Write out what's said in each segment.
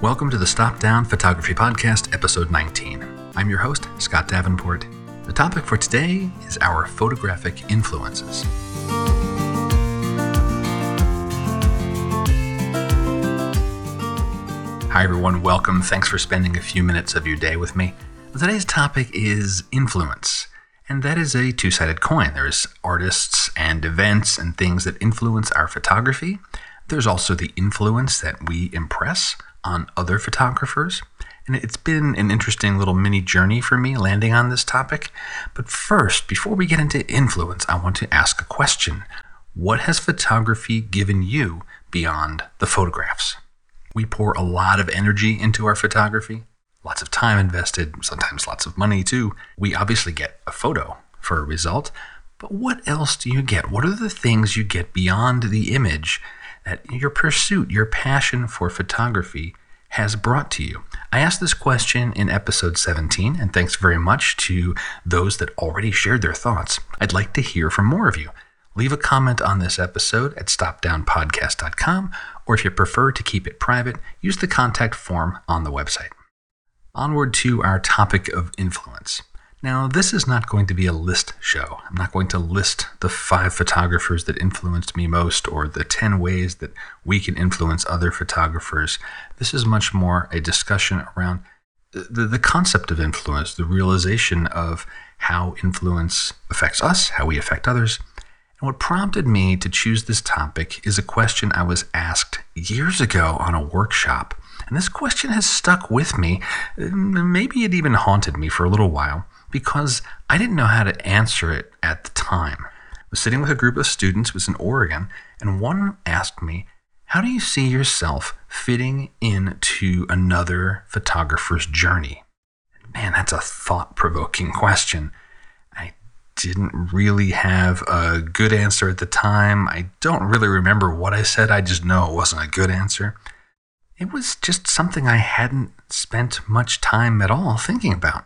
Welcome to the Stop Down Photography Podcast, episode 19. I'm your host, Scott Davenport. The topic for today is our photographic influences. Hi, everyone. Welcome. Thanks for spending a few minutes of your day with me. Today's topic is influence, and that is a two sided coin. There's artists and events and things that influence our photography. There's also the influence that we impress on other photographers. And it's been an interesting little mini journey for me landing on this topic. But first, before we get into influence, I want to ask a question What has photography given you beyond the photographs? We pour a lot of energy into our photography, lots of time invested, sometimes lots of money too. We obviously get a photo for a result, but what else do you get? What are the things you get beyond the image that your pursuit, your passion for photography has brought to you? I asked this question in episode 17, and thanks very much to those that already shared their thoughts. I'd like to hear from more of you. Leave a comment on this episode at stopdownpodcast.com, or if you prefer to keep it private, use the contact form on the website. Onward to our topic of influence. Now, this is not going to be a list show. I'm not going to list the five photographers that influenced me most or the 10 ways that we can influence other photographers. This is much more a discussion around the, the concept of influence, the realization of how influence affects us, how we affect others. And what prompted me to choose this topic is a question I was asked years ago on a workshop. And this question has stuck with me. Maybe it even haunted me for a little while because I didn't know how to answer it at the time. I was sitting with a group of students, it was in Oregon, and one asked me, How do you see yourself fitting into another photographer's journey? Man, that's a thought provoking question. I didn't really have a good answer at the time. I don't really remember what I said, I just know it wasn't a good answer. It was just something I hadn't spent much time at all thinking about.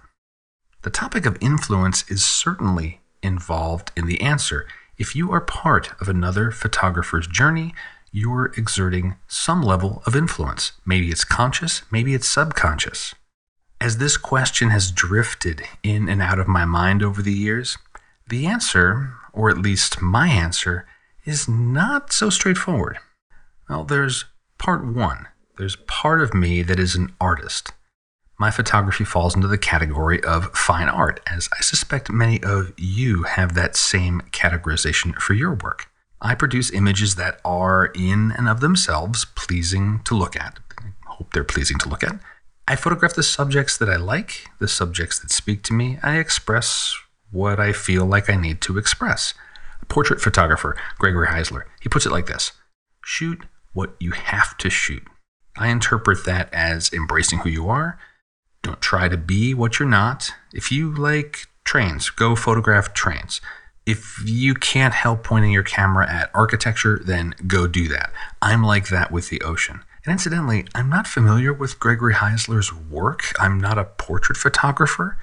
The topic of influence is certainly involved in the answer. If you are part of another photographer's journey, you're exerting some level of influence. Maybe it's conscious, maybe it's subconscious. As this question has drifted in and out of my mind over the years, the answer, or at least my answer, is not so straightforward. Well, there's part one. There's part of me that is an artist my photography falls into the category of fine art, as I suspect many of you have that same categorization for your work. I produce images that are, in and of themselves, pleasing to look at. I hope they're pleasing to look at. I photograph the subjects that I like, the subjects that speak to me. I express what I feel like I need to express. Portrait photographer, Gregory Heisler, he puts it like this Shoot what you have to shoot. I interpret that as embracing who you are, don't try to be what you're not. If you like trains, go photograph trains. If you can't help pointing your camera at architecture, then go do that. I'm like that with the ocean. And incidentally, I'm not familiar with Gregory Heisler's work. I'm not a portrait photographer,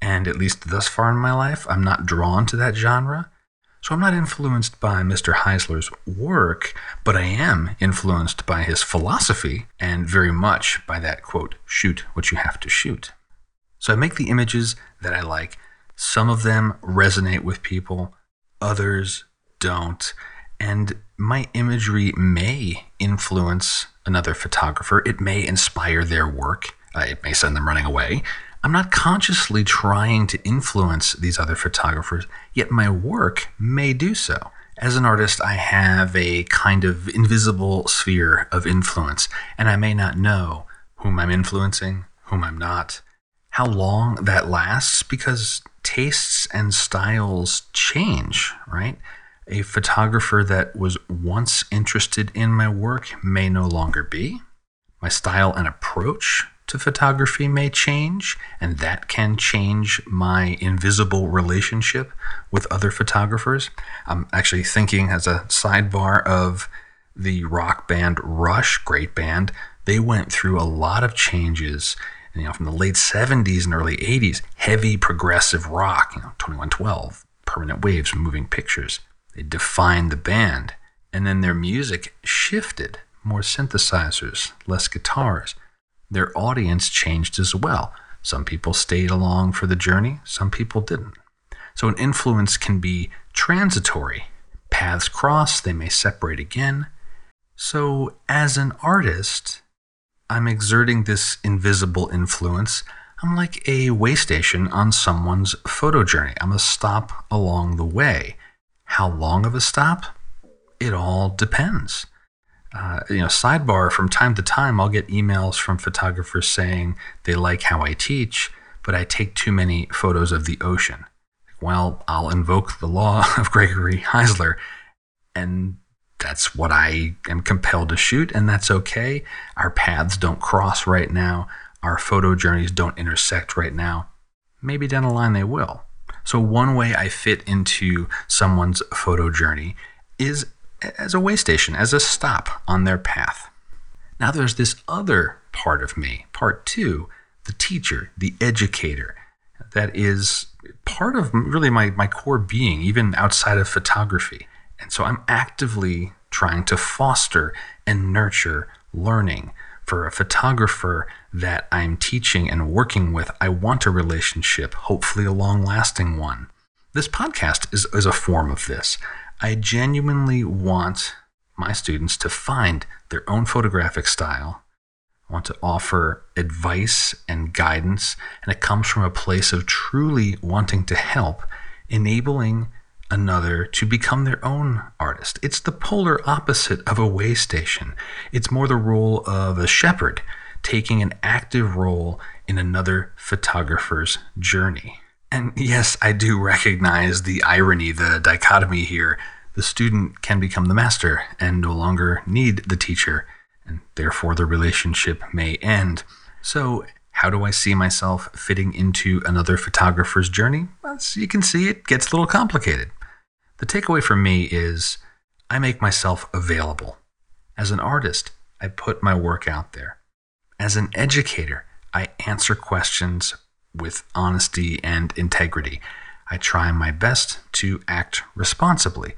and at least thus far in my life, I'm not drawn to that genre. So I'm not influenced by Mr. Heisler's work, but I am influenced by his philosophy and very much by that quote, shoot what you have to shoot. So I make the images that I like. Some of them resonate with people, others don't. And my imagery may influence another photographer. It may inspire their work. Uh, it may send them running away. I'm not consciously trying to influence these other photographers, yet my work may do so. As an artist, I have a kind of invisible sphere of influence, and I may not know whom I'm influencing, whom I'm not, how long that lasts, because tastes and styles change, right? A photographer that was once interested in my work may no longer be. My style and approach to photography may change, and that can change my invisible relationship with other photographers. I'm actually thinking, as a sidebar, of the rock band Rush, great band. They went through a lot of changes. You know, from the late 70s and early 80s, heavy progressive rock, you know, 2112, permanent waves, moving pictures. They defined the band. And then their music shifted more synthesizers, less guitars their audience changed as well. Some people stayed along for the journey, some people didn't. So an influence can be transitory. Paths cross, they may separate again. So, as an artist, I'm exerting this invisible influence. I'm like a way station on someone's photo journey. I'm a stop along the way. How long of a stop? It all depends. Uh, you know, sidebar from time to time, I'll get emails from photographers saying they like how I teach, but I take too many photos of the ocean. Well, I'll invoke the law of Gregory Heisler, and that's what I am compelled to shoot, and that's okay. Our paths don't cross right now. Our photo journeys don't intersect right now. Maybe down the line they will. So, one way I fit into someone's photo journey is as a way station, as a stop on their path. Now, there's this other part of me, part two, the teacher, the educator, that is part of really my, my core being, even outside of photography. And so I'm actively trying to foster and nurture learning. For a photographer that I'm teaching and working with, I want a relationship, hopefully a long lasting one. This podcast is, is a form of this. I genuinely want my students to find their own photographic style. I want to offer advice and guidance, and it comes from a place of truly wanting to help, enabling another to become their own artist. It's the polar opposite of a way station. It's more the role of a shepherd taking an active role in another photographer's journey. And yes, I do recognize the irony, the dichotomy here. The student can become the master and no longer need the teacher, and therefore the relationship may end. So, how do I see myself fitting into another photographer's journey? As you can see, it gets a little complicated. The takeaway for me is I make myself available. As an artist, I put my work out there. As an educator, I answer questions with honesty and integrity. I try my best to act responsibly,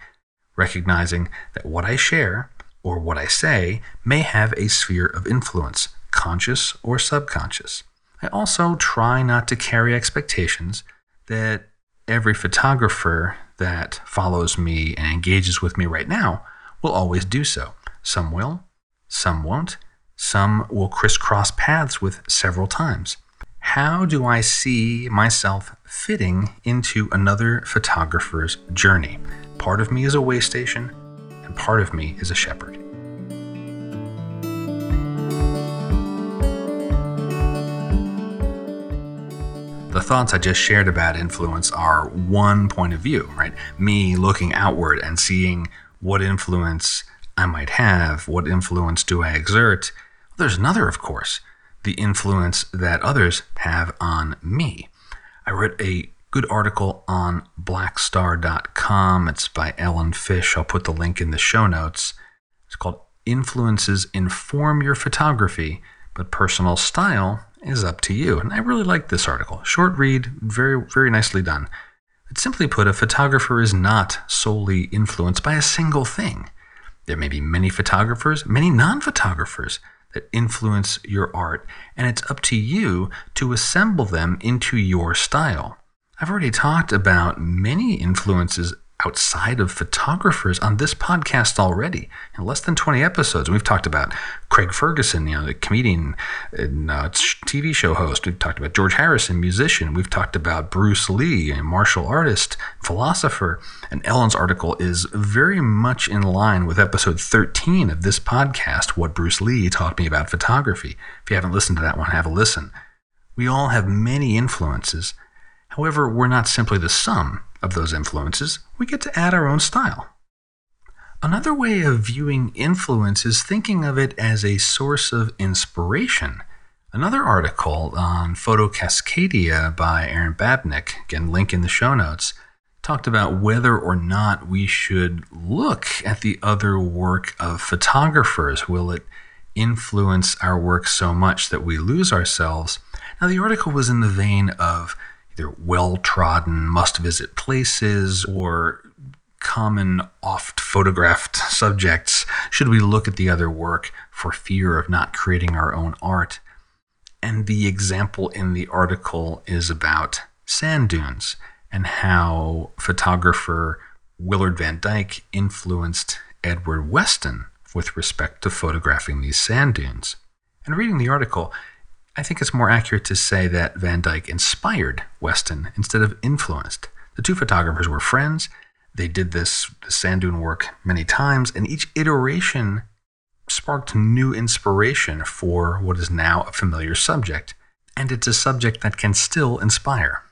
recognizing that what I share or what I say may have a sphere of influence, conscious or subconscious. I also try not to carry expectations that every photographer that follows me and engages with me right now will always do so. Some will, some won't, some will crisscross paths with several times. How do I see myself fitting into another photographer's journey? Part of me is a way station, and part of me is a shepherd. The thoughts I just shared about influence are one point of view, right? Me looking outward and seeing what influence I might have, what influence do I exert. There's another, of course, the influence that others have on me. I read a good article on blackstar.com. It's by Ellen Fisch. I'll put the link in the show notes. It's called Influences Inform Your Photography, but Personal Style is up to you. And I really like this article. Short read, very, very nicely done. But simply put, a photographer is not solely influenced by a single thing. There may be many photographers, many non photographers that influence your art, and it's up to you to assemble them into your style. I've already talked about many influences outside of photographers on this podcast already. In less than 20 episodes, we've talked about Craig Ferguson, you know, the comedian and uh, TV show host. We've talked about George Harrison, musician. We've talked about Bruce Lee, a martial artist, philosopher. And Ellen's article is very much in line with episode 13 of this podcast, What Bruce Lee Taught Me About Photography. If you haven't listened to that one, have a listen. We all have many influences. However, we're not simply the sum of those influences, we get to add our own style. Another way of viewing influence is thinking of it as a source of inspiration. Another article on Photo Cascadia by Erin Babnik, again, link in the show notes, talked about whether or not we should look at the other work of photographers. Will it influence our work so much that we lose ourselves? Now, the article was in the vein of either well trodden, must visit places or common, oft photographed subjects should we look at the other work for fear of not creating our own art? And the example in the article is about sand dunes and how photographer Willard Van Dyke influenced Edward Weston with respect to photographing these sand dunes. And reading the article, I think it's more accurate to say that Van Dyke inspired Weston instead of influenced. The two photographers were friends. They did this, this sand dune work many times, and each iteration sparked new inspiration for what is now a familiar subject. And it's a subject that can still inspire.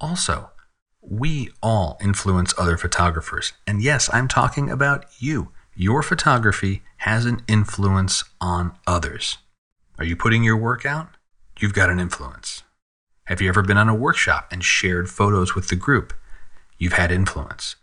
Also, we all influence other photographers. And yes, I'm talking about you. Your photography has an influence on others. Are you putting your work out? You've got an influence. Have you ever been on a workshop and shared photos with the group? You've had influence.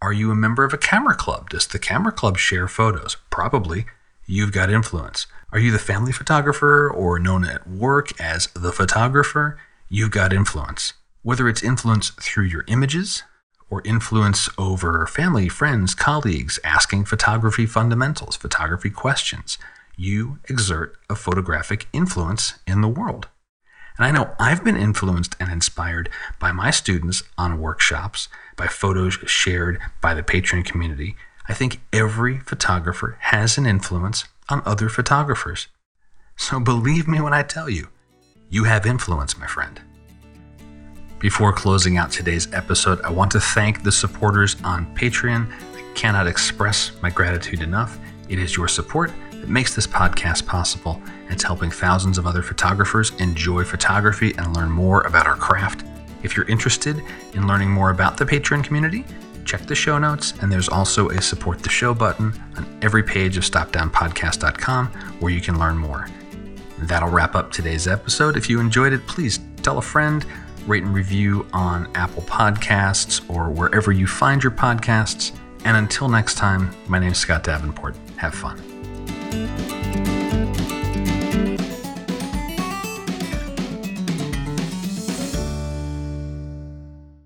Are you a member of a camera club? Does the camera club share photos? Probably. You've got influence. Are you the family photographer or known at work as the photographer? You've got influence. Whether it's influence through your images or influence over family, friends, colleagues, asking photography fundamentals, photography questions, you exert a photographic influence in the world. And I know I've been influenced and inspired by my students on workshops, by photos shared by the Patreon community. I think every photographer has an influence on other photographers. So believe me when I tell you, you have influence, my friend. Before closing out today's episode, I want to thank the supporters on Patreon. I cannot express my gratitude enough. It is your support that makes this podcast possible. It's helping thousands of other photographers enjoy photography and learn more about our craft. If you're interested in learning more about the Patreon community, check the show notes, and there's also a support the show button on every page of stopdownpodcast.com where you can learn more. That'll wrap up today's episode. If you enjoyed it, please tell a friend, rate and review on Apple Podcasts or wherever you find your podcasts. And until next time, my name is Scott Davenport. Have fun. Thank you.